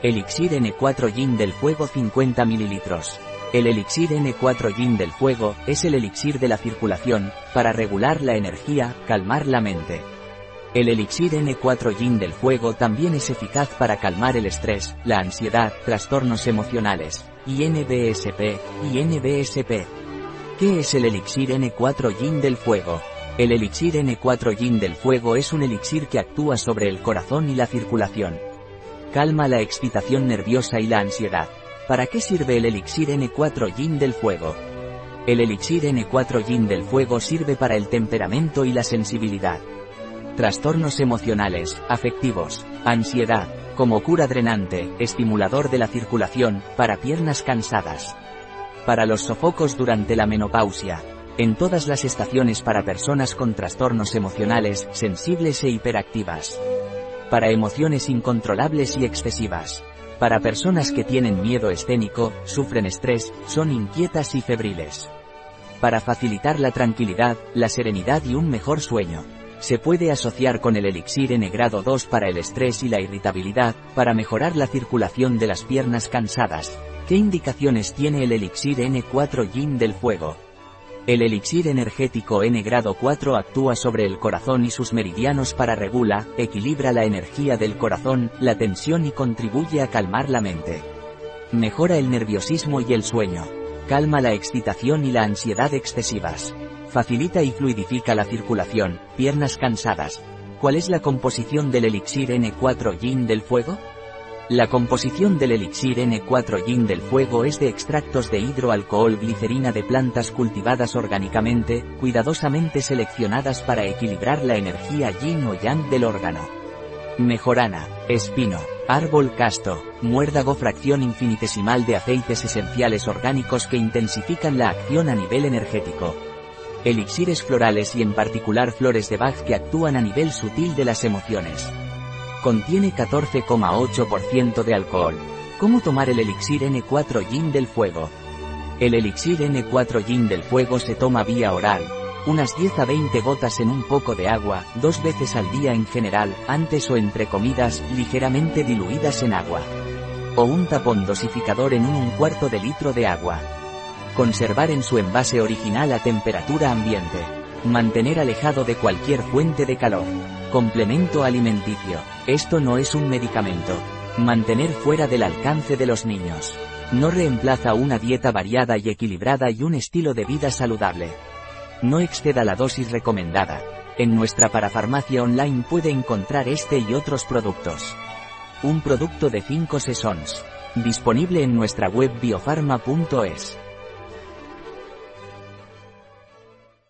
Elixir N4 Yin del Fuego 50 ml. El elixir N4 Yin del Fuego es el elixir de la circulación, para regular la energía, calmar la mente. El elixir N4 Yin del Fuego también es eficaz para calmar el estrés, la ansiedad, trastornos emocionales, y NBSP, y NBSP. ¿Qué es el elixir N4 Yin del Fuego? El elixir N4 Yin del Fuego es un elixir que actúa sobre el corazón y la circulación. Calma la excitación nerviosa y la ansiedad. ¿Para qué sirve el elixir N4 Yin del Fuego? El elixir N4 Yin del Fuego sirve para el temperamento y la sensibilidad. Trastornos emocionales, afectivos, ansiedad, como cura drenante, estimulador de la circulación, para piernas cansadas. Para los sofocos durante la menopausia. En todas las estaciones para personas con trastornos emocionales, sensibles e hiperactivas. Para emociones incontrolables y excesivas. Para personas que tienen miedo escénico, sufren estrés, son inquietas y febriles. Para facilitar la tranquilidad, la serenidad y un mejor sueño. Se puede asociar con el elixir N grado 2 para el estrés y la irritabilidad, para mejorar la circulación de las piernas cansadas. ¿Qué indicaciones tiene el elixir N4 Yin del fuego? El elixir energético N grado 4 actúa sobre el corazón y sus meridianos para regula, equilibra la energía del corazón, la tensión y contribuye a calmar la mente. Mejora el nerviosismo y el sueño. Calma la excitación y la ansiedad excesivas. Facilita y fluidifica la circulación, piernas cansadas. ¿Cuál es la composición del elixir N4 Yin del fuego? La composición del elixir N4 Yin del fuego es de extractos de hidroalcohol glicerina de plantas cultivadas orgánicamente, cuidadosamente seleccionadas para equilibrar la energía yin o yang del órgano. Mejorana, espino, árbol casto, muérdago fracción infinitesimal de aceites esenciales orgánicos que intensifican la acción a nivel energético. Elixires florales y en particular flores de Bach que actúan a nivel sutil de las emociones. Contiene 14,8% de alcohol. ¿Cómo tomar el elixir N4 Yin del fuego? El elixir N4 Yin del fuego se toma vía oral, unas 10 a 20 gotas en un poco de agua, dos veces al día en general, antes o entre comidas, ligeramente diluidas en agua. O un tapón dosificador en un, un cuarto de litro de agua. Conservar en su envase original a temperatura ambiente. Mantener alejado de cualquier fuente de calor. Complemento alimenticio. Esto no es un medicamento. Mantener fuera del alcance de los niños. No reemplaza una dieta variada y equilibrada y un estilo de vida saludable. No exceda la dosis recomendada. En nuestra parafarmacia online puede encontrar este y otros productos. Un producto de 5 sesons. Disponible en nuestra web biofarma.es.